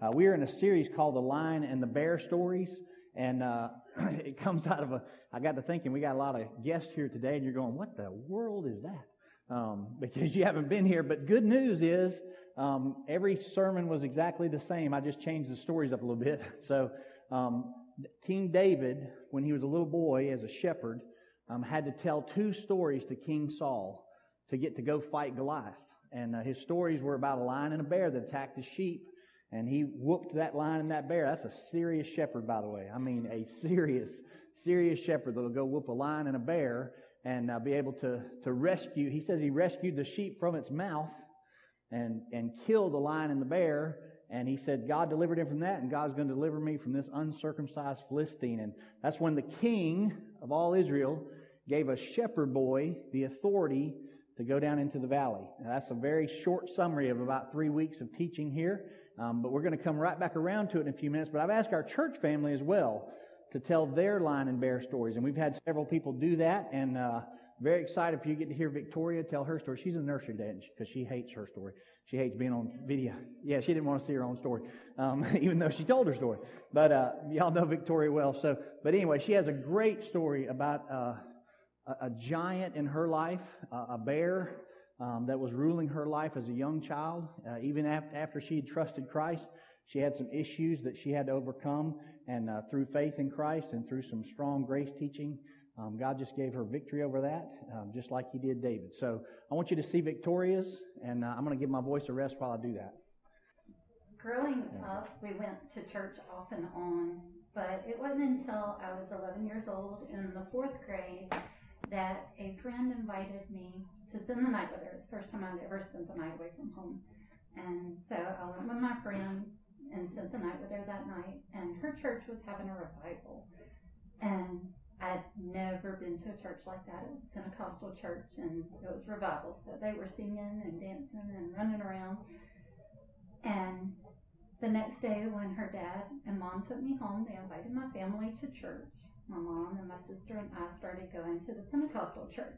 Uh, we are in a series called The Lion and the Bear Stories. And uh, it comes out of a, I got to thinking, we got a lot of guests here today, and you're going, what the world is that? Um, because you haven't been here. But good news is, um, every sermon was exactly the same. I just changed the stories up a little bit. So, um, King David, when he was a little boy as a shepherd, um, had to tell two stories to King Saul to get to go fight Goliath. And uh, his stories were about a lion and a bear that attacked his sheep. And he whooped that lion and that bear. That's a serious shepherd, by the way. I mean, a serious, serious shepherd that'll go whoop a lion and a bear and uh, be able to, to rescue. He says he rescued the sheep from its mouth and, and killed the lion and the bear. And he said, God delivered him from that, and God's going to deliver me from this uncircumcised Philistine. And that's when the king of all Israel gave a shepherd boy the authority to go down into the valley. Now, that's a very short summary of about three weeks of teaching here, um, but we're going to come right back around to it in a few minutes. But I've asked our church family as well to tell their lion and bear stories, and we've had several people do that, and uh, very excited for you to get to hear Victoria tell her story. She's a nursery today because she hates her story. She hates being on video. Yeah, she didn't want to see her own story, um, even though she told her story. But uh, y'all know Victoria well. So, but anyway, she has a great story about uh, a, a giant in her life, a bear um, that was ruling her life as a young child. Uh, even after, after she had trusted Christ, she had some issues that she had to overcome. And uh, through faith in Christ and through some strong grace teaching, um, God just gave her victory over that, um, just like He did David. So I want you to see Victoria's, and uh, I'm going to give my voice a rest while I do that. Growing up, we went to church off and on, but it wasn't until I was 11 years old in the fourth grade that a friend invited me to spend the night with her. It's the first time I'd ever spent the night away from home. And so I went with my friend and spent the night with her that night. And her church was having a revival. And I'd never been to a church like that. It was a Pentecostal church and it was revival. So they were singing and dancing and running around. And the next day when her dad and mom took me home, they invited my family to church my mom and my sister and I started going to the Pentecostal church.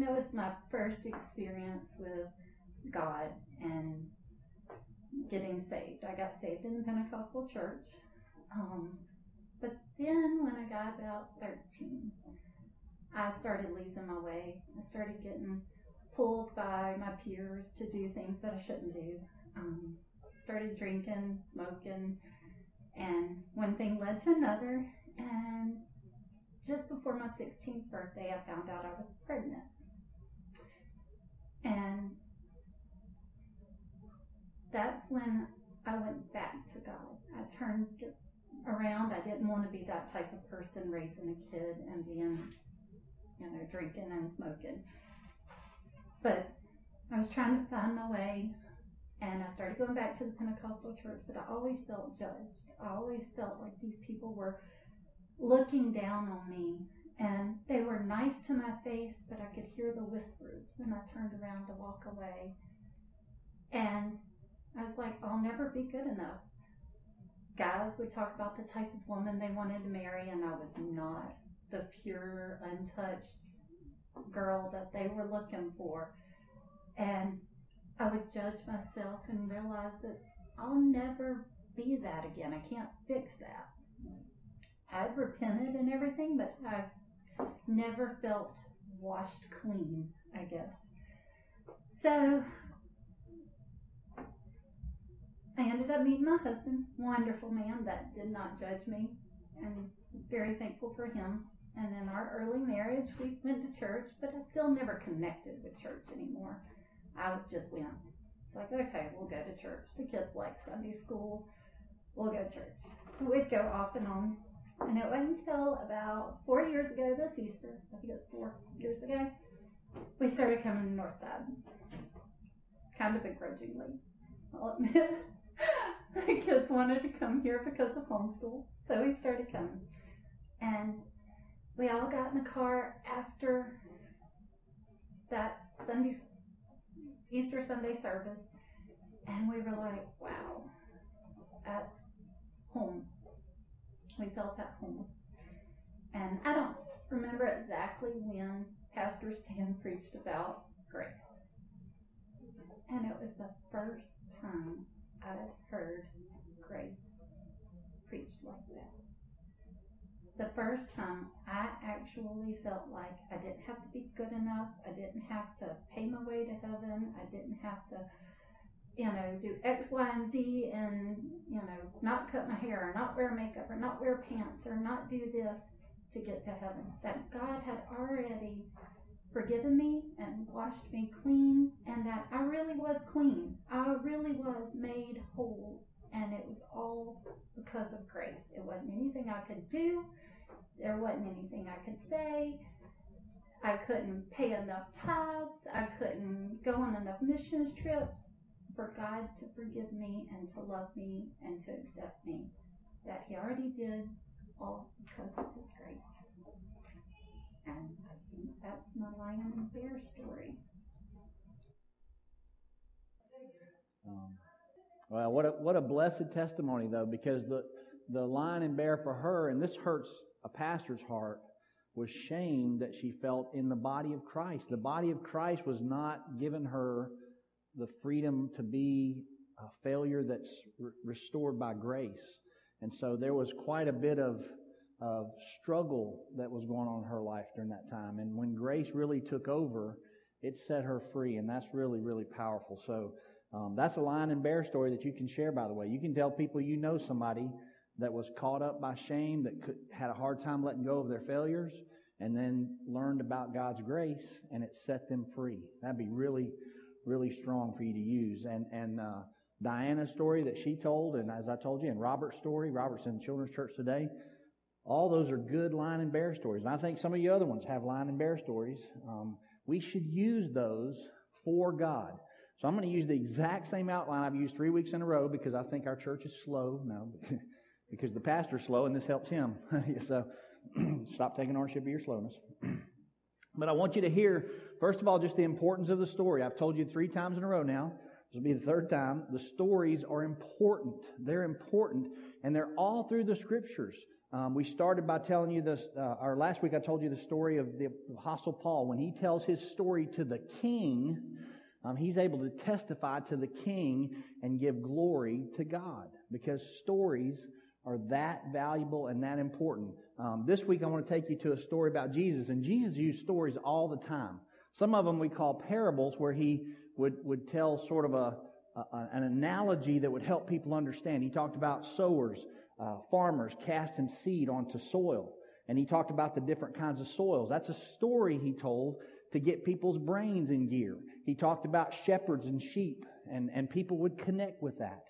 And it was my first experience with God and getting saved. I got saved in the Pentecostal church. Um, but then when I got about 13, I started losing my way. I started getting pulled by my peers to do things that I shouldn't do. Um, started drinking, smoking, and one thing led to another. And just before my 16th birthday, I found out I was pregnant. And that's when I went back to God. I turned around. I didn't want to be that type of person raising a kid and being, you know, drinking and smoking. But I was trying to find my way and I started going back to the Pentecostal church, but I always felt judged. I always felt like these people were looking down on me. And they were nice to my face, but I could hear the whispers when I turned around to walk away. And I was like, I'll never be good enough. Guys would talk about the type of woman they wanted to marry, and I was not the pure, untouched girl that they were looking for. And I would judge myself and realize that I'll never be that again. I can't fix that. I've repented and everything, but I've never felt washed clean, I guess. So I ended up meeting my husband, wonderful man that did not judge me, and was very thankful for him. And in our early marriage, we went to church, but I still never connected with church anymore. I just went. It's like, okay, we'll go to church. The kids like Sunday school. We'll go to church. We'd go off and on and it wasn't until about four years ago this Easter, I think it was four years ago, we started coming to Northside. Kind of begrudgingly, I'll admit. the kids wanted to come here because of homeschool, so we started coming. And we all got in the car after that Sunday, Easter Sunday service, and we were like, wow, that's home we felt at home. And I don't remember exactly when Pastor Stan preached about grace. And it was the first time I had heard grace preached like that. The first time I actually felt like I didn't have to be good enough, I didn't have to pay my way to heaven, I didn't have to you know, do X, Y, and Z and, you know, not cut my hair or not wear makeup or not wear pants or not do this to get to heaven. That God had already forgiven me and washed me clean and that I really was clean. I really was made whole and it was all because of grace. It wasn't anything I could do. There wasn't anything I could say. I couldn't pay enough tithes. I couldn't go on enough missions trips for God to forgive me and to love me and to accept me. That He already did all because of His grace. And I think that's my lion and bear story. Um, well, what a, what a blessed testimony, though, because the, the lion and bear for her, and this hurts a pastor's heart, was shame that she felt in the body of Christ. The body of Christ was not given her the freedom to be a failure that's re- restored by grace. And so there was quite a bit of, of struggle that was going on in her life during that time. And when grace really took over, it set her free. And that's really, really powerful. So um, that's a lion and bear story that you can share, by the way. You can tell people you know somebody that was caught up by shame, that could, had a hard time letting go of their failures, and then learned about God's grace, and it set them free. That'd be really, really strong for you to use. And, and uh, Diana's story that she told, and as I told you, and Robert's story, Robert's in Children's Church today, all those are good lion and bear stories. And I think some of you other ones have lion and bear stories. Um, we should use those for God. So I'm going to use the exact same outline I've used three weeks in a row because I think our church is slow. No, because the pastor's slow and this helps him. so stop taking ownership of your slowness. but I want you to hear First of all, just the importance of the story. I've told you three times in a row now. This will be the third time. The stories are important. They're important, and they're all through the scriptures. Um, we started by telling you this, uh, or last week I told you the story of the Apostle Paul. When he tells his story to the king, um, he's able to testify to the king and give glory to God because stories are that valuable and that important. Um, this week I want to take you to a story about Jesus, and Jesus used stories all the time. Some of them we call parables, where he would, would tell sort of a, a an analogy that would help people understand. He talked about sowers, uh, farmers casting seed onto soil. And he talked about the different kinds of soils. That's a story he told to get people's brains in gear. He talked about shepherds and sheep, and, and people would connect with that.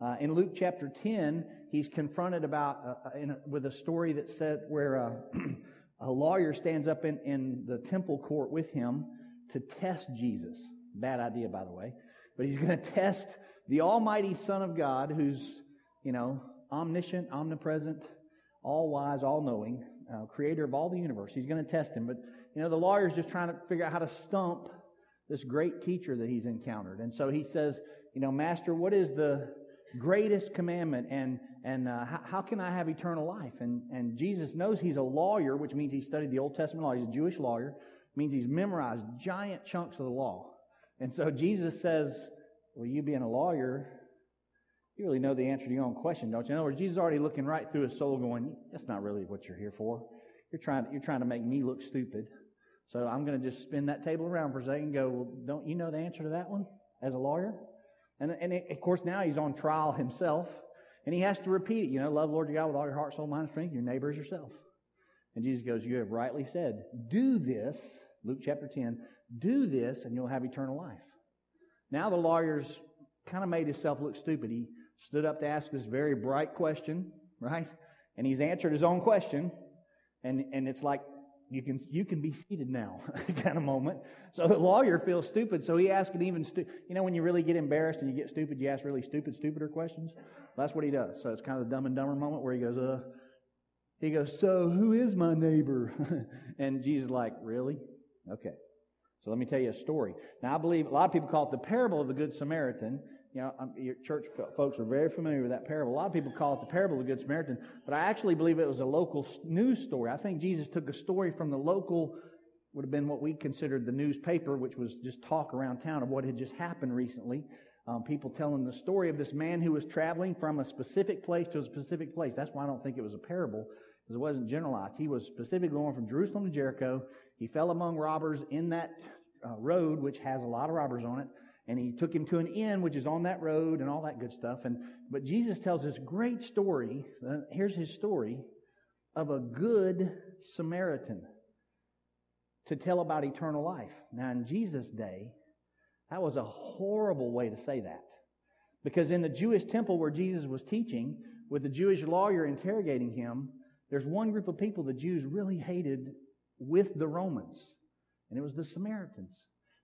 Uh, in Luke chapter 10, he's confronted about uh, uh a, with a story that said where uh, a lawyer stands up in, in the temple court with him to test Jesus. Bad idea, by the way. But he's going to test the Almighty Son of God, who's, you know, omniscient, omnipresent, all wise, all knowing, uh, creator of all the universe. He's going to test him. But, you know, the lawyer's just trying to figure out how to stump this great teacher that he's encountered. And so he says, you know, Master, what is the greatest commandment? And and uh, how, how, can I have eternal life? And, and Jesus knows he's a lawyer, which means he studied the Old Testament law. He's a Jewish lawyer, means he's memorized giant chunks of the law. And so Jesus says, Well, you being a lawyer, you really know the answer to your own question, don't you? In other words, Jesus is already looking right through his soul, going, That's not really what you're here for. You're trying, you're trying to make me look stupid. So I'm going to just spin that table around for a second and go, Well, don't you know the answer to that one as a lawyer? And, and of course, now he's on trial himself. And he has to repeat it. You know, love Lord your God with all your heart, soul, mind, and strength. Your neighbor as yourself. And Jesus goes, You have rightly said, do this, Luke chapter 10, do this, and you'll have eternal life. Now the lawyer's kind of made himself look stupid. He stood up to ask this very bright question, right? And he's answered his own question. And, and it's like, you can, you can be seated now, kind of moment. So the lawyer feels stupid, so he asks an even, stu- you know, when you really get embarrassed and you get stupid, you ask really stupid, stupider questions? That's what he does. So it's kind of the dumb and dumber moment where he goes, uh, he goes, so who is my neighbor? and Jesus is like, really? Okay. So let me tell you a story. Now I believe a lot of people call it the parable of the Good Samaritan. You know, um, your church folks are very familiar with that parable. A lot of people call it the parable of the Good Samaritan, but I actually believe it was a local news story. I think Jesus took a story from the local, would have been what we considered the newspaper, which was just talk around town of what had just happened recently. um, people telling the story of this man who was traveling from a specific place to a specific place. That's why I don't think it was a parable, because it wasn't generalized. He was specifically going from Jerusalem to Jericho. He fell among robbers in that uh, road, which has a lot of robbers on it, and he took him to an inn, which is on that road, and all that good stuff. And but Jesus tells this great story. Uh, here's his story of a good Samaritan to tell about eternal life. Now, in Jesus' day, that was a horrible way to say that. Because in the Jewish temple where Jesus was teaching, with the Jewish lawyer interrogating him, there's one group of people the Jews really hated with the Romans, and it was the Samaritans.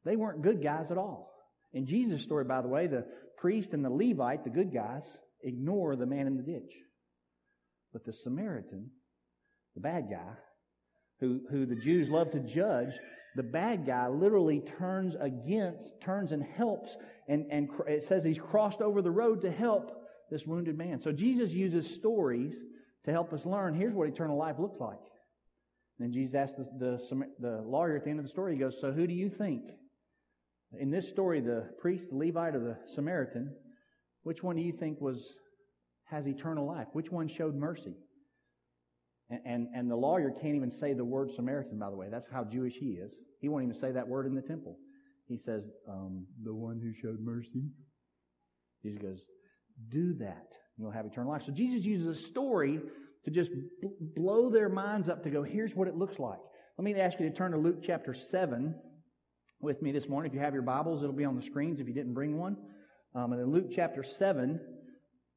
They weren't good guys at all. In Jesus' story, by the way, the priest and the Levite, the good guys, ignore the man in the ditch. But the Samaritan, the bad guy, who, who the Jews love to judge, the bad guy literally turns against, turns and helps, and, and it says he's crossed over the road to help this wounded man. So Jesus uses stories to help us learn here's what eternal life looks like. And then Jesus asks the, the, the lawyer at the end of the story, he goes, So who do you think? In this story, the priest, the Levite, or the Samaritan, which one do you think was has eternal life? Which one showed mercy? And, and, and the lawyer can't even say the word Samaritan, by the way. That's how Jewish he is. He won't even say that word in the temple. He says, um, the one who showed mercy. Jesus goes, do that. You'll have eternal life. So Jesus uses a story to just blow their minds up to go, here's what it looks like. Let me ask you to turn to Luke chapter 7 with me this morning. If you have your Bibles, it'll be on the screens if you didn't bring one. Um, and in Luke chapter 7,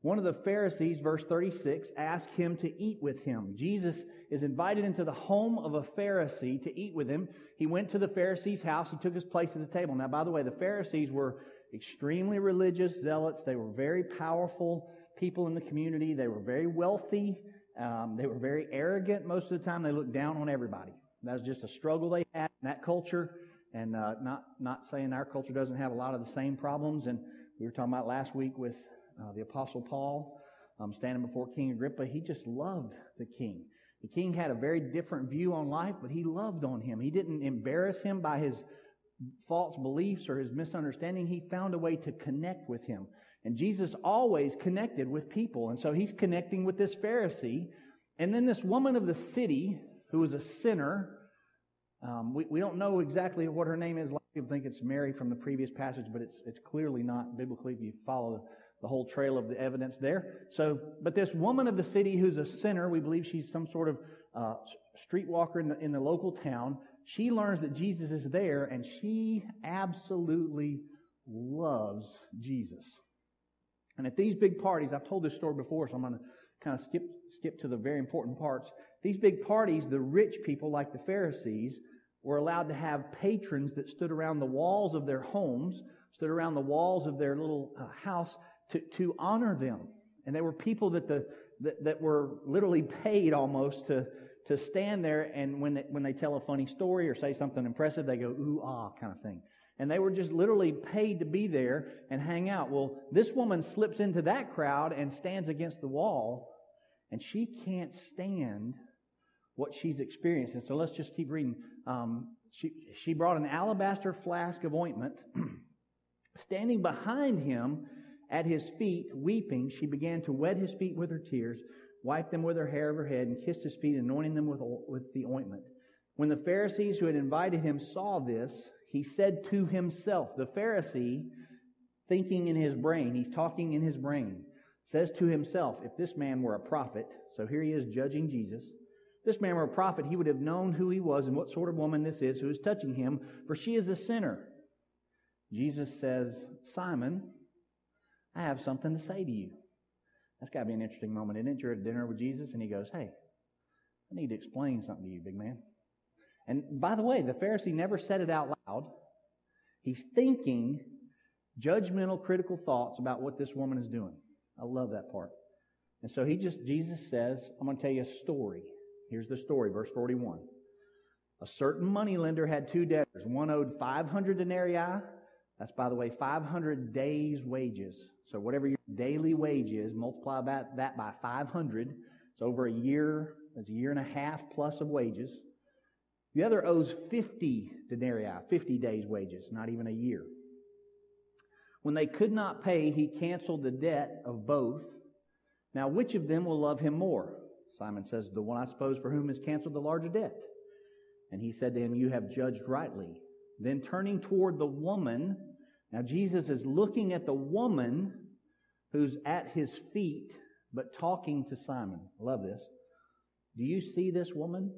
one of the Pharisees, verse 36, asked him to eat with him. Jesus is invited into the home of a Pharisee to eat with him. He went to the Pharisee's house. He took his place at the table. Now, by the way, the Pharisees were extremely religious zealots. They were very powerful people in the community. They were very wealthy. Um, they were very arrogant most of the time. They looked down on everybody. That was just a struggle they had in that culture. And uh, not not saying our culture doesn't have a lot of the same problems. And we were talking about last week with uh, the Apostle Paul, um, standing before King Agrippa, he just loved the king. The king had a very different view on life, but he loved on him. He didn't embarrass him by his false beliefs or his misunderstanding. He found a way to connect with him. And Jesus always connected with people. And so he's connecting with this Pharisee. And then this woman of the city, who was a sinner, um, we, we don't know exactly what her name is. A lot of people think it's Mary from the previous passage, but it's, it's clearly not biblically if you follow the whole trail of the evidence there. So, but this woman of the city who's a sinner, we believe she's some sort of uh, streetwalker in the, in the local town. She learns that Jesus is there and she absolutely loves Jesus. And at these big parties, I've told this story before, so I'm going to kind of skip, skip to the very important parts. These big parties, the rich people like the Pharisees were allowed to have patrons that stood around the walls of their homes, stood around the walls of their little uh, house to, to honor them. And they were people that, the, that, that were literally paid almost to, to stand there and when they, when they tell a funny story or say something impressive, they go, ooh, ah, kind of thing. And they were just literally paid to be there and hang out. Well, this woman slips into that crowd and stands against the wall, and she can't stand what she's experiencing. So let's just keep reading. Um, she, she brought an alabaster flask of ointment. Standing behind him, at his feet, weeping, she began to wet his feet with her tears, wiped them with her hair of her head, and kissed his feet, anointing them with, with the ointment. When the Pharisees who had invited him saw this, he said to himself, the Pharisee, thinking in his brain, he's talking in his brain, says to himself, if this man were a prophet, so here he is judging Jesus, this man were a prophet, he would have known who he was and what sort of woman this is who is touching him, for she is a sinner. Jesus says, Simon, I have something to say to you. That's got to be an interesting moment, isn't it? You're at dinner with Jesus and he goes, Hey, I need to explain something to you, big man. And by the way, the Pharisee never said it out loud. He's thinking judgmental, critical thoughts about what this woman is doing. I love that part. And so he just, Jesus says, I'm going to tell you a story. Here's the story, verse 41. A certain moneylender had two debtors. One owed 500 denarii. That's, by the way, 500 days' wages. So whatever your daily wage is, multiply that, that by 500. It's over a year, it's a year and a half plus of wages. The other owes 50 denarii, 50 days' wages, not even a year. When they could not pay, he canceled the debt of both. Now, which of them will love him more? Simon says, The one I suppose for whom is canceled the larger debt. And he said to him, You have judged rightly. Then turning toward the woman, now Jesus is looking at the woman who's at his feet, but talking to Simon. I love this. Do you see this woman?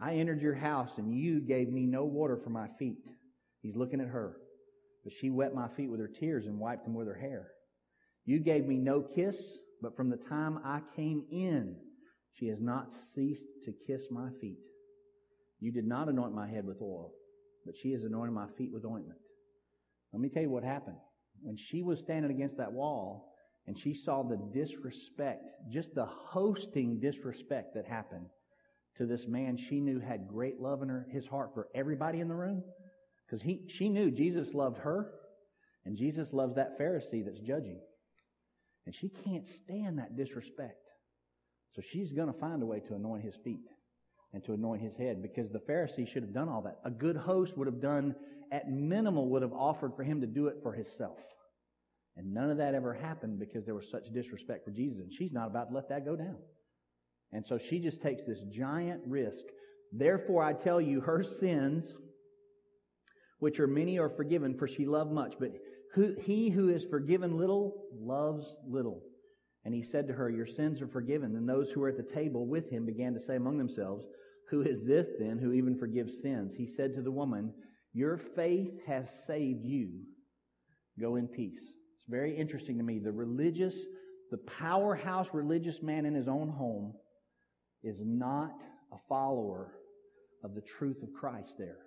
I entered your house and you gave me no water for my feet. He's looking at her. But she wet my feet with her tears and wiped them with her hair. You gave me no kiss, but from the time I came in, she has not ceased to kiss my feet. You did not anoint my head with oil, but she has anointed my feet with ointment. Let me tell you what happened. When she was standing against that wall and she saw the disrespect, just the hosting disrespect that happened to this man she knew had great love in her, his heart for everybody in the room, because he, she knew Jesus loved her, and Jesus loves that Pharisee that's judging. And she can't stand that disrespect. So she's going to find a way to anoint his feet and to anoint his head because the Pharisee should have done all that. A good host would have done, at minimal, would have offered for him to do it for himself. And none of that ever happened because there was such disrespect for Jesus. And she's not about to let that go down. And so she just takes this giant risk. Therefore, I tell you, her sins, which are many, are forgiven, for she loved much. But who, he who is forgiven little loves little. And he said to her, Your sins are forgiven. And those who were at the table with him began to say among themselves, Who is this then who even forgives sins? He said to the woman, Your faith has saved you. Go in peace. It's very interesting to me. The religious, the powerhouse religious man in his own home is not a follower of the truth of Christ there.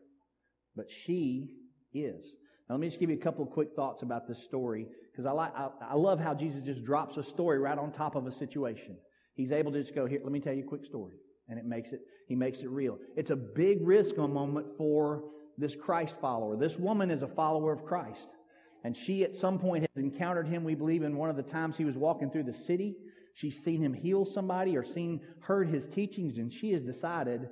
But she is. Now, let me just give you a couple quick thoughts about this story because I, like, I, I love how Jesus just drops a story right on top of a situation. He's able to just go, here, let me tell you a quick story. And it makes it, he makes it real. It's a big risk moment for this Christ follower. This woman is a follower of Christ. And she at some point has encountered him, we believe, in one of the times he was walking through the city. She's seen him heal somebody or seen, heard his teachings, and she has decided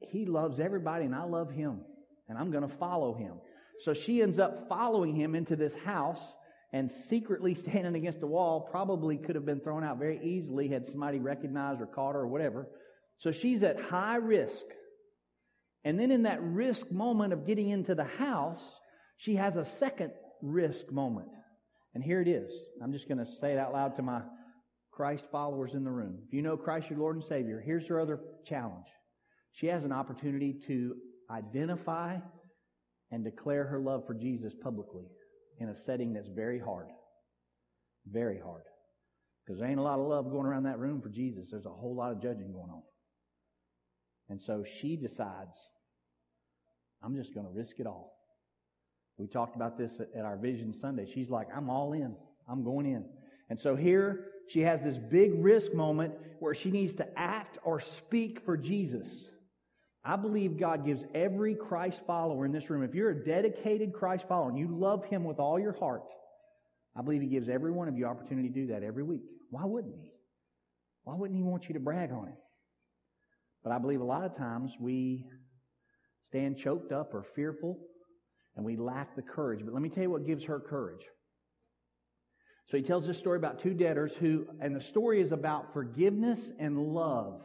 he loves everybody and I love him. And I'm going to follow him. So she ends up following him into this house and secretly standing against a wall, probably could have been thrown out very easily had somebody recognized or caught her or whatever. So she's at high risk. And then in that risk moment of getting into the house, she has a second risk moment. And here it is. I'm just going to say it out loud to my Christ followers in the room. If you know Christ your Lord and Savior, here's her other challenge. She has an opportunity to identify and declare her love for Jesus publicly in a setting that's very hard. Very hard. Because there ain't a lot of love going around that room for Jesus. There's a whole lot of judging going on. And so she decides, I'm just going to risk it all. We talked about this at our Vision Sunday. She's like, I'm all in. I'm going in. And so here she has this big risk moment where she needs to act or speak for Jesus. I believe God gives every Christ follower in this room, if you're a dedicated Christ follower and you love Him with all your heart, I believe He gives every one of you opportunity to do that every week. Why wouldn't He? Why wouldn't He want you to brag on Him? But I believe a lot of times we stand choked up or fearful and we lack the courage. But let me tell you what gives her courage. So he tells this story about two debtors who, and the story is about forgiveness and love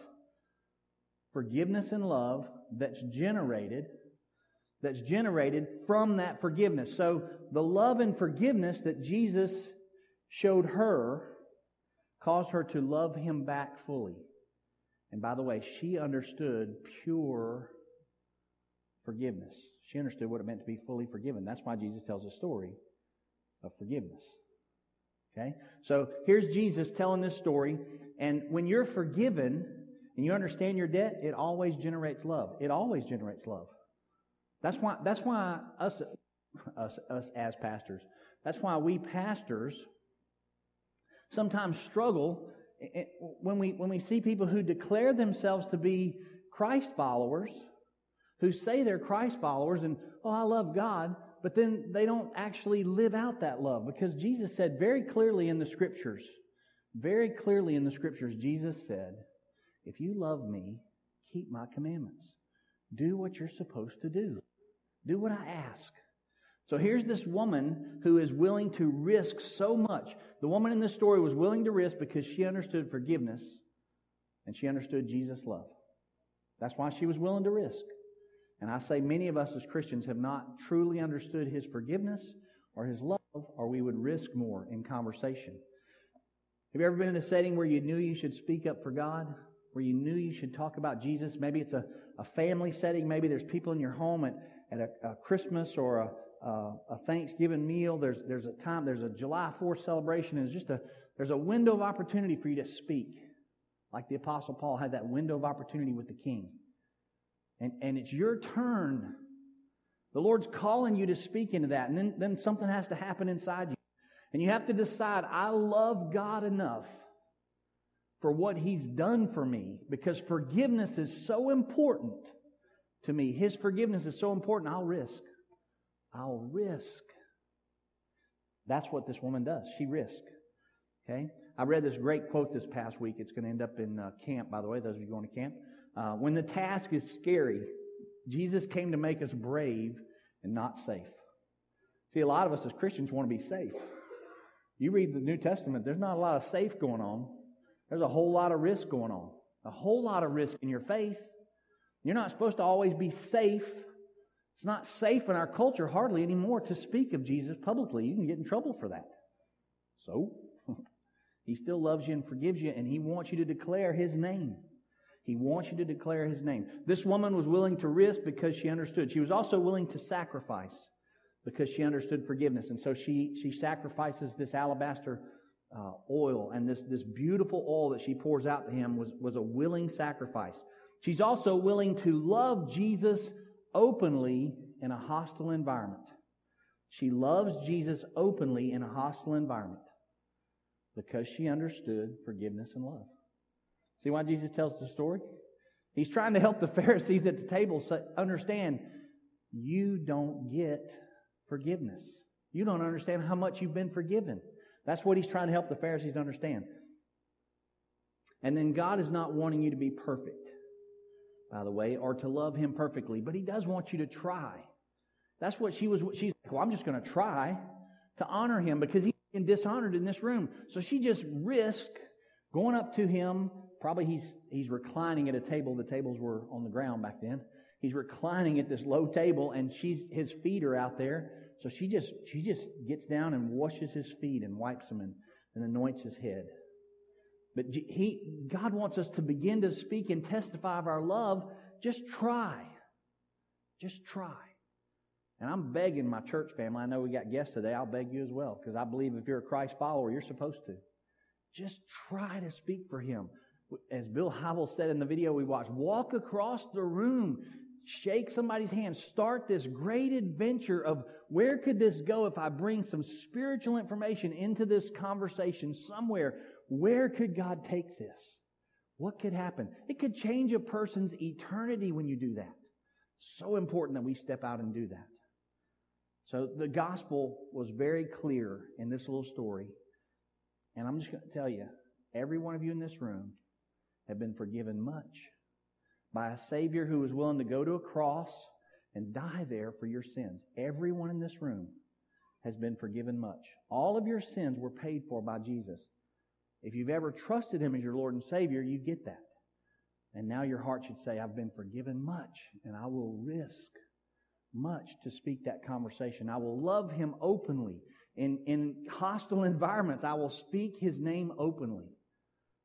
forgiveness and love that's generated that's generated from that forgiveness. So the love and forgiveness that Jesus showed her caused her to love him back fully. And by the way, she understood pure forgiveness. She understood what it meant to be fully forgiven. That's why Jesus tells a story of forgiveness. Okay? So here's Jesus telling this story. And when you're forgiven, and you understand your debt, it always generates love. It always generates love. That's why, that's why us, us, us as pastors, that's why we pastors sometimes struggle when we, when we see people who declare themselves to be Christ followers, who say they're Christ followers and, oh, I love God, but then they don't actually live out that love because Jesus said very clearly in the scriptures, very clearly in the scriptures, Jesus said, if you love me, keep my commandments. Do what you're supposed to do. Do what I ask. So here's this woman who is willing to risk so much. The woman in this story was willing to risk because she understood forgiveness and she understood Jesus' love. That's why she was willing to risk. And I say many of us as Christians have not truly understood his forgiveness or his love, or we would risk more in conversation. Have you ever been in a setting where you knew you should speak up for God? Where you knew you should talk about Jesus? Maybe it's a, a family setting. Maybe there's people in your home at, at a, a Christmas or a, a, a, Thanksgiving meal. There's, there's a time, there's a July 4th celebration, it's just a, there's a window of opportunity for you to speak. Like the Apostle Paul had that window of opportunity with the king. And, and it's your turn. The Lord's calling you to speak into that. And then, then something has to happen inside you. And you have to decide, I love God enough for what He's done for me because forgiveness is so important to me. His forgiveness is so important, I'll risk. I'll risk. That's what this woman does. She risked. Okay? I read this great quote this past week. It's going to end up in uh, camp, by the way, those of you going to camp. Uh, when the task is scary, Jesus came to make us brave and not safe. See, a lot of us as Christians want to be safe. You read the New Testament, there's not a lot of safe going on. There's a whole lot of risk going on. A whole lot of risk in your faith. You're not supposed to always be safe. It's not safe in our culture hardly anymore to speak of Jesus publicly. You can get in trouble for that. So, He still loves you and forgives you, and He wants you to declare His name. He wants you to declare His name. This woman was willing to risk because she understood. She was also willing to sacrifice because she understood forgiveness. And so she, she sacrifices this alabaster uh, oil and this, this beautiful oil that she pours out to him was, was a willing sacrifice. She's also willing to love Jesus openly in a hostile environment. She loves Jesus openly in a hostile environment because she understood forgiveness and love. See why Jesus tells the story? He's trying to help the Pharisees at the table understand you don't get forgiveness. You don't understand how much you've been forgiven. That's what he's trying to help the Pharisees understand. And then God is not wanting you to be perfect, by the way, or to love him perfectly, but he does want you to try. That's what she was. She's like, well, I'm just going to try to honor him because he's been dishonored in this room. So she just risked going up to him. Probably he's, he's reclining at a table. The tables were on the ground back then. He's reclining at this low table and she's, his feet are out there. So she just, she just gets down and washes his feet and wipes them and, and anoints his head. But he, God wants us to begin to speak and testify of our love. Just try. Just try. And I'm begging my church family. I know we got guests today. I'll beg you as well because I believe if you're a Christ follower, you're supposed to. Just try to speak for Him. As Bill Hybels said in the video we watched, walk across the room shake somebody's hand, start this great adventure of where could this go if I bring some spiritual information into this conversation somewhere? Where could God take this? What could happen? It could change a person's eternity when you do that. So important that we step out and do that. So the gospel was very clear in this little story. And I'm just going to tell you, every one of you in this room have been forgiven much by a Savior who was willing to go to a cross and die there for your sins. Everyone in this room has been forgiven much. All of your sins were paid for by Jesus. If you've ever trusted Him as your Lord and Savior, you get that. And now your heart should say, I've been forgiven much, and I will risk much to speak that conversation. I will love Him openly. In, in hostile environments, I will speak His name openly.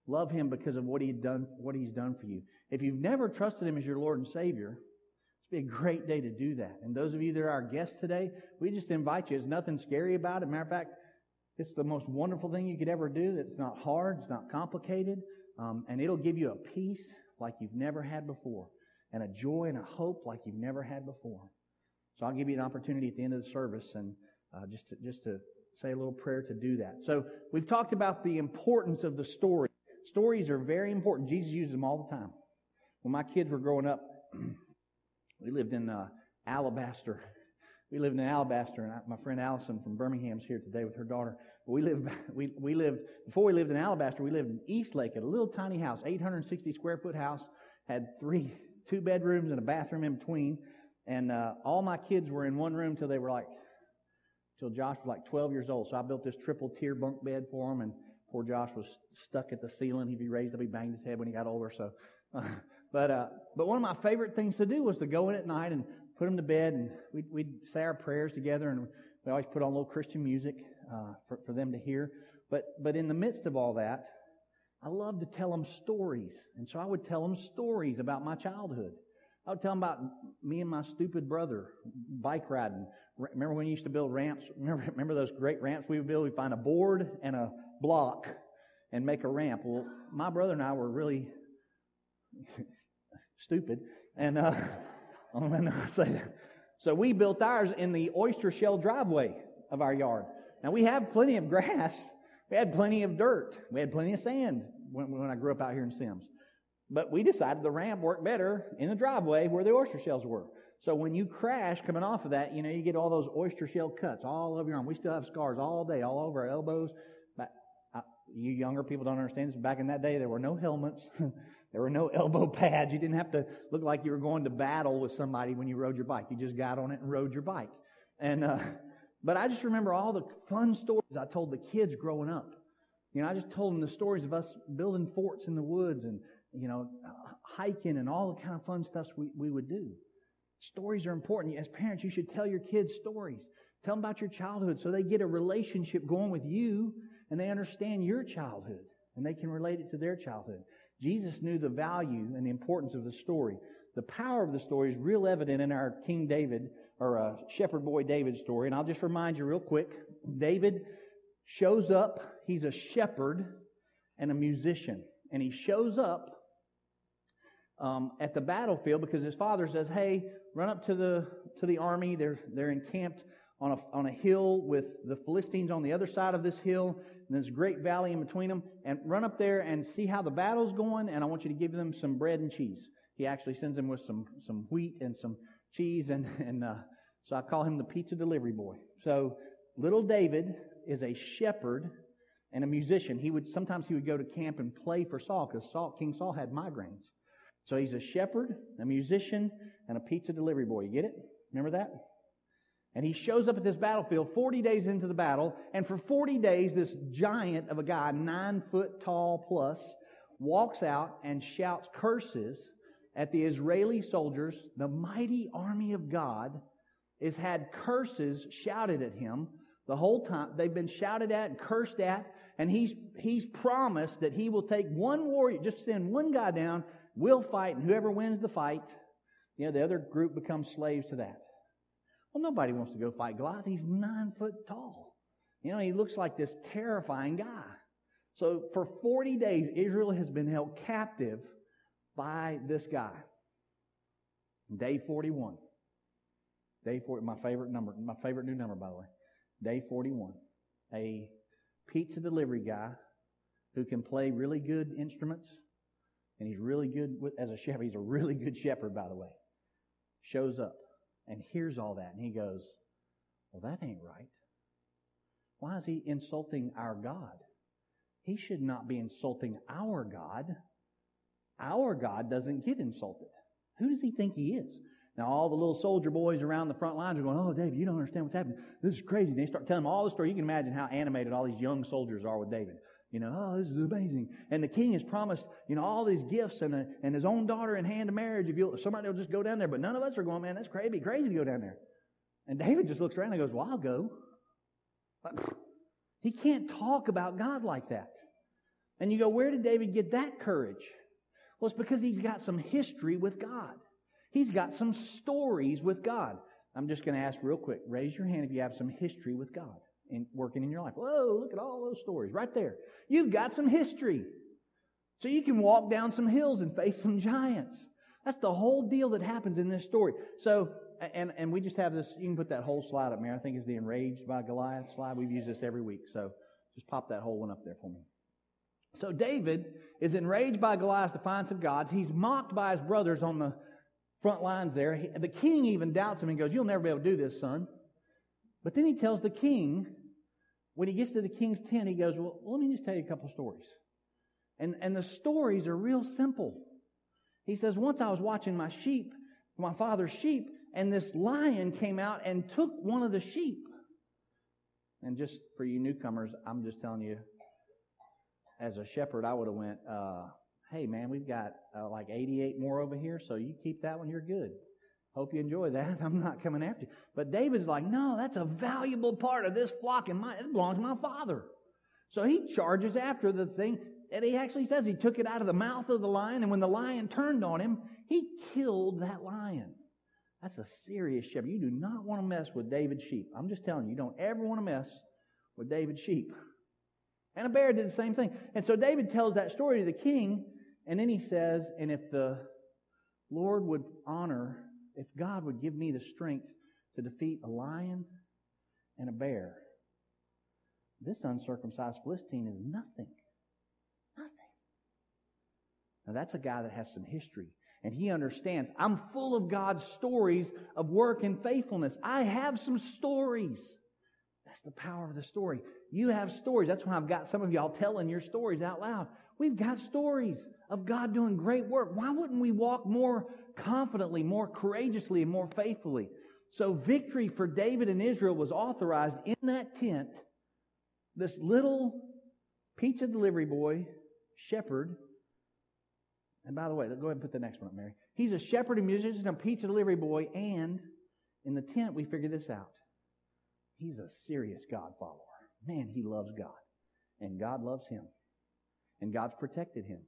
Love Him because of what, he done, what He's done for you. If you've never trusted Him as your Lord and Savior, it's be a great day to do that. And those of you that are our guests today, we just invite you. There's nothing scary about it. Matter of fact, it's the most wonderful thing you could ever do. It's not hard. It's not complicated. Um, and it'll give you a peace like you've never had before and a joy and a hope like you've never had before. So I'll give you an opportunity at the end of the service and uh, just to, just to say a little prayer to do that. So we've talked about the importance of the story. Stories are very important. Jesus uses them all the time. When my kids were growing up, we lived in uh, Alabaster. We lived in Alabaster, and I, my friend Allison from Birmingham's here today with her daughter. We lived, we, we lived, before we lived in Alabaster, we lived in Eastlake at a little tiny house, 860 square foot house, had three, two bedrooms and a bathroom in between. And uh, all my kids were in one room till they were like till Josh was like 12 years old. So I built this triple tier bunk bed for him, and poor Josh was stuck at the ceiling. He'd be raised up, he banged his head when he got older. So, but uh, but one of my favorite things to do was to go in at night and put them to bed, and we'd, we'd say our prayers together, and we always put on a little Christian music uh, for for them to hear. But but in the midst of all that, I love to tell them stories, and so I would tell them stories about my childhood. I would tell them about me and my stupid brother bike riding. Remember when you used to build ramps? Remember, remember those great ramps we would build? We'd find a board and a block and make a ramp. Well, my brother and I were really stupid. And, uh, I say that. So we built ours in the oyster shell driveway of our yard. Now we have plenty of grass. We had plenty of dirt. We had plenty of sand when, when I grew up out here in Sims. But we decided the ramp worked better in the driveway where the oyster shells were. So when you crash coming off of that, you know, you get all those oyster shell cuts all over your arm. We still have scars all day, all over our elbows. You younger people don't understand this. Back in that day, there were no helmets. there were no elbow pads. You didn't have to look like you were going to battle with somebody when you rode your bike. You just got on it and rode your bike. And, uh, but I just remember all the fun stories I told the kids growing up. You know, I just told them the stories of us building forts in the woods and, you know, hiking and all the kind of fun stuff we, we would do. Stories are important. As parents, you should tell your kids stories. Tell them about your childhood so they get a relationship going with you and they understand your childhood and they can relate it to their childhood. Jesus knew the value and the importance of the story. The power of the story is real evident in our King David or uh, shepherd boy David story. And I'll just remind you real quick. David shows up. He's a shepherd and a musician. And he shows up um, at the battlefield because his father says, "Hey, run up to the to the army. They're they're encamped on a on a hill with the Philistines on the other side of this hill, and there's a great valley in between them. And run up there and see how the battle's going. And I want you to give them some bread and cheese." He actually sends them with some some wheat and some cheese, and and uh, so I call him the pizza delivery boy. So little David is a shepherd and a musician. He would sometimes he would go to camp and play for Saul because Saul, King Saul had migraines. So he's a shepherd, a musician, and a pizza delivery boy. You get it? Remember that? And he shows up at this battlefield 40 days into the battle, and for 40 days, this giant of a guy, nine foot tall plus, walks out and shouts curses at the Israeli soldiers. The mighty army of God has had curses shouted at him the whole time. They've been shouted at and cursed at, and he's, he's promised that he will take one warrior, just send one guy down We'll fight, and whoever wins the fight, you know, the other group becomes slaves to that. Well, nobody wants to go fight Goliath. He's nine foot tall. You know, he looks like this terrifying guy. So for 40 days, Israel has been held captive by this guy. Day 41. Day 40, my favorite number, my favorite new number, by the way. Day 41. A pizza delivery guy who can play really good instruments and he's really good with, as a shepherd. He's a really good shepherd, by the way. Shows up and hears all that, and he goes, Well, that ain't right. Why is he insulting our God? He should not be insulting our God. Our God doesn't get insulted. Who does he think he is? Now, all the little soldier boys around the front lines are going, Oh, David, you don't understand what's happening. This is crazy. And they start telling him all the story. You can imagine how animated all these young soldiers are with David. You know, oh, this is amazing. And the king has promised, you know, all these gifts and, a, and his own daughter in hand marriage if you'll, somebody will just go down there. But none of us are going, man, that's crazy, crazy to go down there. And David just looks around and goes, well, I'll go. But he can't talk about God like that. And you go, where did David get that courage? Well, it's because he's got some history with God. He's got some stories with God. I'm just going to ask real quick. Raise your hand if you have some history with God in, working in your life. Whoa, look at all those stories right there. You've got some history. So you can walk down some hills and face some giants. That's the whole deal that happens in this story. So, and, and we just have this, you can put that whole slide up there. I think is the enraged by Goliath slide. We've used this every week. So just pop that whole one up there for me. So David is enraged by Goliath's defiance of God's. He's mocked by his brothers on the front lines there. He, the king even doubts him and goes, You'll never be able to do this, son. But then he tells the king, when he gets to the king's tent, he goes, Well, let me just tell you a couple stories. And, and the stories are real simple. He says, Once I was watching my sheep, my father's sheep, and this lion came out and took one of the sheep. And just for you newcomers, I'm just telling you, as a shepherd, I would have went, uh, hey man, we've got uh, like 88 more over here, so you keep that one, you're good. Hope you enjoy that. I'm not coming after you. But David's like, no, that's a valuable part of this flock, and my, it belongs to my father. So he charges after the thing, and he actually says he took it out of the mouth of the lion, and when the lion turned on him, he killed that lion. That's a serious shepherd. You do not want to mess with David's sheep. I'm just telling you, you don't ever want to mess with David's sheep. And a bear did the same thing. And so David tells that story to the king, and then he says, and if the Lord would honor, if God would give me the strength to defeat a lion and a bear, this uncircumcised Philistine is nothing. Nothing. Now that's a guy that has some history. And he understands. I'm full of God's stories of work and faithfulness. I have some stories. That's the power of the story. You have stories. That's why I've got some of y'all telling your stories out loud. We've got stories of God doing great work. Why wouldn't we walk more confidently, more courageously, and more faithfully? So victory for David and Israel was authorized in that tent. This little pizza delivery boy, shepherd, and by the way, go ahead and put the next one up, Mary. He's a shepherd, a musician, a pizza delivery boy, and in the tent we figured this out. He's a serious God follower. Man, he loves God. And God loves him. And God's protected him.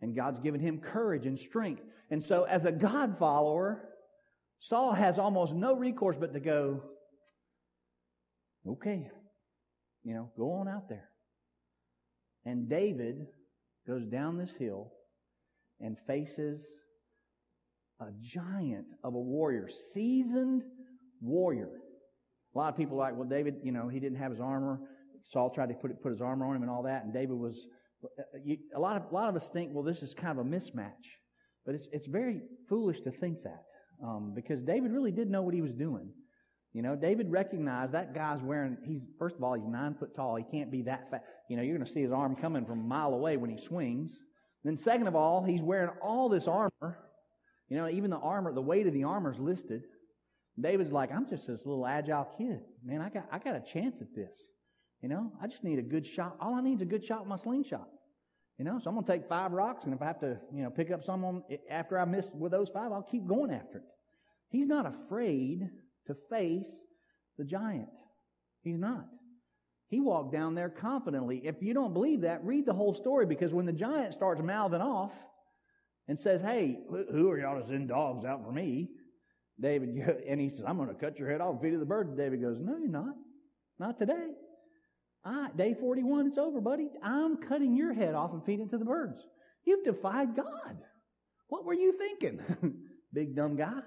And God's given him courage and strength. And so, as a God follower, Saul has almost no recourse but to go, okay, you know, go on out there. And David goes down this hill and faces a giant of a warrior, seasoned warrior. A lot of people are like, well, David, you know, he didn't have his armor. Saul tried to put, it, put his armor on him and all that, and David was. You, a lot of a lot of us think, well, this is kind of a mismatch, but it's it's very foolish to think that um, because David really did know what he was doing. You know, David recognized that guy's wearing. He's first of all, he's nine foot tall. He can't be that fat. You know, you're going to see his arm coming from a mile away when he swings. Then, second of all, he's wearing all this armor. You know, even the armor, the weight of the armor is listed. David's like, I'm just this little agile kid. Man, I got, I got a chance at this. You know, I just need a good shot. All I need is a good shot with my slingshot. You know, so I'm going to take five rocks, and if I have to, you know, pick up some someone eh, after I miss with those five, I'll keep going after it. He's not afraid to face the giant. He's not. He walked down there confidently. If you don't believe that, read the whole story because when the giant starts mouthing off and says, Hey, who are y'all to send dogs out for me? David, and he says, I'm going to cut your head off and feed it to the birds. David goes, No, you're not. Not today. I, day 41, it's over, buddy. I'm cutting your head off and feeding it to the birds. You've defied God. What were you thinking? Big dumb guy.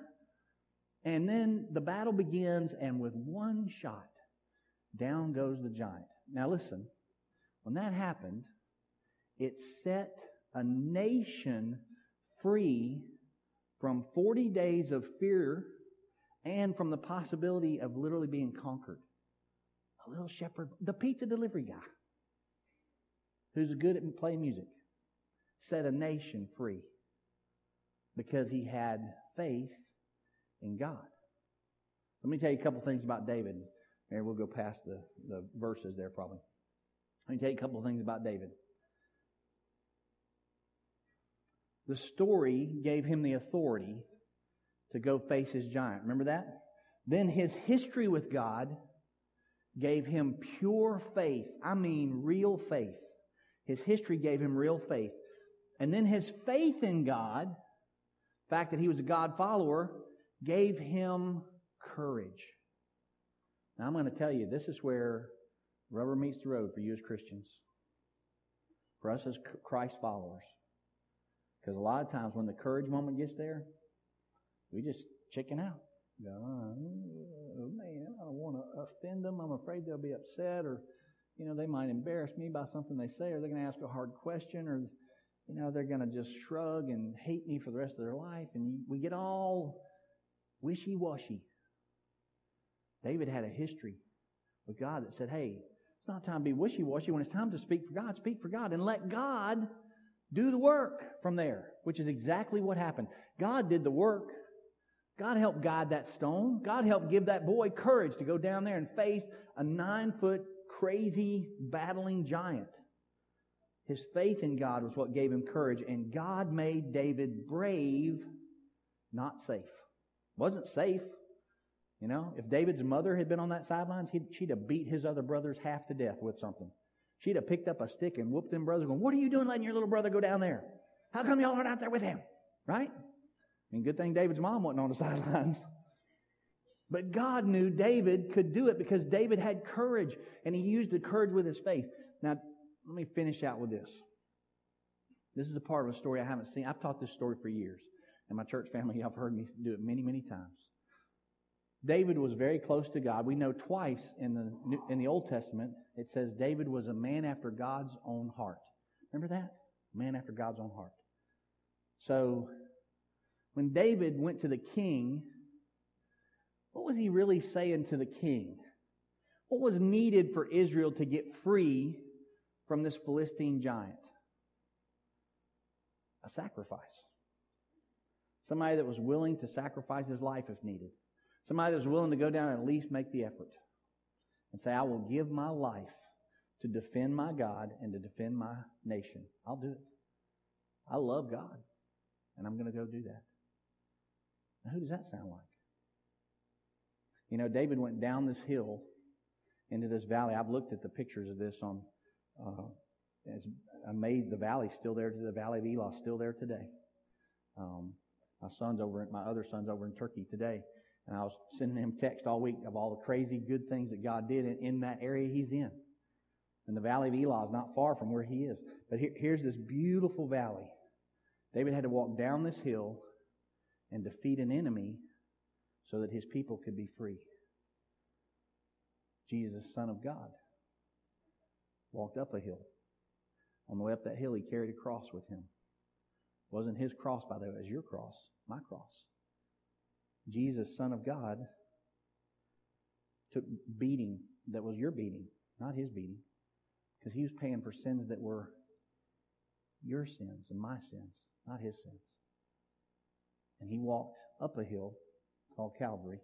And then the battle begins, and with one shot, down goes the giant. Now listen, when that happened, it set a nation free from 40 days of fear and from the possibility of literally being conquered. A little shepherd, the pizza delivery guy, who's good at playing music, set a nation free because he had faith in God. Let me tell you a couple things about David. Maybe we'll go past the, the verses there probably. Let me tell you a couple things about David. The story gave him the authority to go face his giant. Remember that? Then his history with God gave him pure faith. I mean, real faith. His history gave him real faith. And then his faith in God, the fact that he was a God follower, gave him courage. Now, I'm going to tell you, this is where rubber meets the road for you as Christians, for us as Christ followers. Because a lot of times when the courage moment gets there, we just chicken out. Oh, man, I don't want to offend them. I'm afraid they'll be upset, or you know, they might embarrass me by something they say, or they're going to ask a hard question, or you know, they're going to just shrug and hate me for the rest of their life, and we get all wishy-washy. David had a history with God that said, "Hey, it's not time to be wishy-washy. When it's time to speak for God, speak for God, and let God." Do the work from there, which is exactly what happened. God did the work. God helped guide that stone. God helped give that boy courage to go down there and face a nine foot crazy battling giant. His faith in God was what gave him courage, and God made David brave, not safe. Wasn't safe. You know, if David's mother had been on that sidelines, she'd have beat his other brothers half to death with something. She'd have picked up a stick and whooped them brothers, going, What are you doing letting your little brother go down there? How come y'all aren't out there with him? Right? Mean, good thing David's mom wasn't on the sidelines. But God knew David could do it because David had courage and he used the courage with his faith. Now, let me finish out with this. This is a part of a story I haven't seen. I've taught this story for years. And my church family, I've heard me do it many, many times. David was very close to God. We know twice in the, in the Old Testament, it says David was a man after God's own heart. Remember that? Man after God's own heart. So, when David went to the king, what was he really saying to the king? What was needed for Israel to get free from this Philistine giant? A sacrifice. Somebody that was willing to sacrifice his life if needed. Somebody that was willing to go down and at least make the effort and say, I will give my life to defend my God and to defend my nation. I'll do it. I love God, and I'm going to go do that. Now, who does that sound like? You know, David went down this hill into this valley. I've looked at the pictures of this on, uh, it's amazed the valley's still there, To the valley of Elah still there today. Um, my son's over, my other son's over in Turkey today. And I was sending him text all week of all the crazy good things that God did in, in that area he's in. And the valley of Elah is not far from where he is. But here, here's this beautiful valley. David had to walk down this hill and defeat an enemy so that his people could be free. Jesus, Son of God, walked up a hill. On the way up that hill, he carried a cross with him. It wasn't his cross, by the way, it was your cross, my cross. Jesus, Son of God, took beating that was your beating, not his beating, because he was paying for sins that were your sins and my sins, not his sins. And he walked up a hill called Calvary.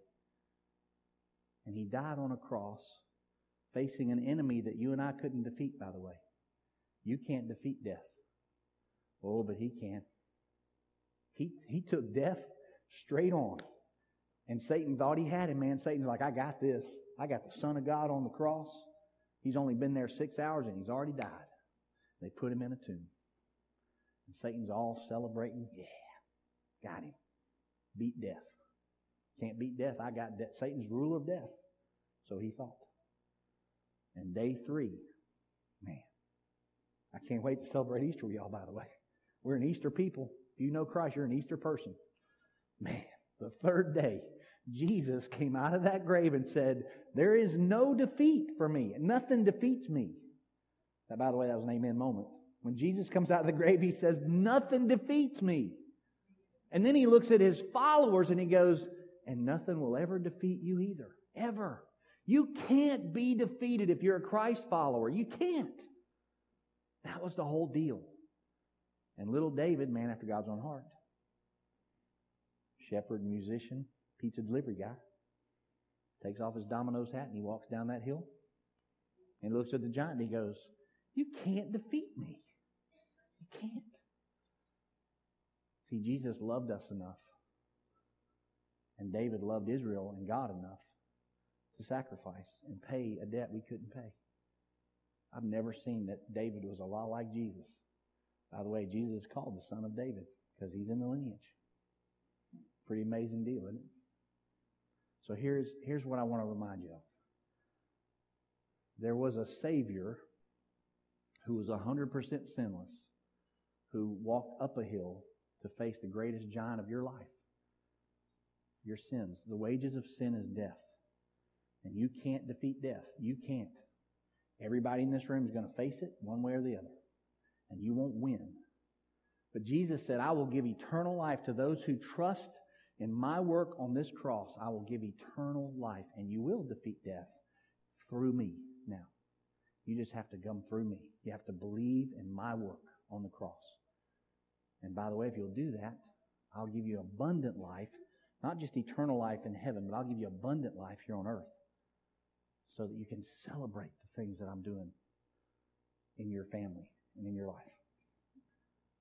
And he died on a cross facing an enemy that you and I couldn't defeat, by the way. You can't defeat death. Oh, but he can. He, he took death straight on. And Satan thought he had him, man. Satan's like, I got this. I got the Son of God on the cross. He's only been there six hours and he's already died. They put him in a tomb. And Satan's all celebrating. Yeah, got him. Beat death. Can't beat death. I got death. Satan's ruler of death. So he thought. And day three, man, I can't wait to celebrate Easter with y'all, by the way. We're an Easter people. If you know Christ, you're an Easter person. Man, the third day, Jesus came out of that grave and said, There is no defeat for me. Nothing defeats me. That, by the way, that was an amen moment. When Jesus comes out of the grave, he says, Nothing defeats me. And then he looks at his followers and he goes, and nothing will ever defeat you either. Ever. You can't be defeated if you're a Christ follower. You can't. That was the whole deal. And little David, man after God's own heart, shepherd, musician, pizza delivery guy, takes off his Domino's hat and he walks down that hill and looks at the giant and he goes, You can't defeat me. You can't. See, Jesus loved us enough and David loved Israel and God enough to sacrifice and pay a debt we couldn't pay. I've never seen that David was a lot like Jesus. By the way, Jesus is called the son of David because he's in the lineage. Pretty amazing deal, isn't it? So here's, here's what I want to remind you of. There was a Savior who was 100% sinless, who walked up a hill to face the greatest giant of your life your sins. The wages of sin is death. And you can't defeat death. You can't. Everybody in this room is going to face it one way or the other. And you won't win. But Jesus said, I will give eternal life to those who trust in my work on this cross. I will give eternal life. And you will defeat death through me now. You just have to come through me. You have to believe in my work on the cross. And by the way, if you'll do that, I'll give you abundant life not just eternal life in heaven, but I'll give you abundant life here on earth. so that you can celebrate the things that I'm doing in your family and in your life.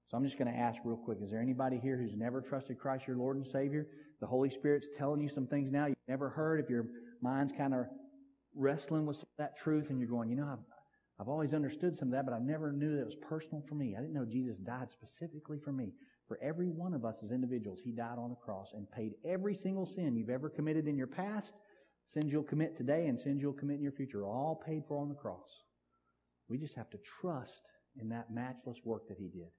So I'm just going to ask real quick is there anybody here who's never trusted Christ your Lord and Savior? The Holy Spirit's telling you some things now you've never heard. If your mind's kind of wrestling with that truth and you're going, you know, I've, I've always understood some of that, but I never knew that it was personal for me. I didn't know Jesus died specifically for me. For every one of us as individuals, He died on the cross and paid every single sin you've ever committed in your past, sins you'll commit today, and sins you'll commit in your future, all paid for on the cross. We just have to trust in that matchless work that He did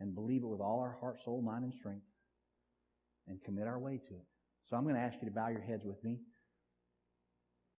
and believe it with all our heart, soul, mind, and strength and commit our way to it. So I'm going to ask you to bow your heads with me.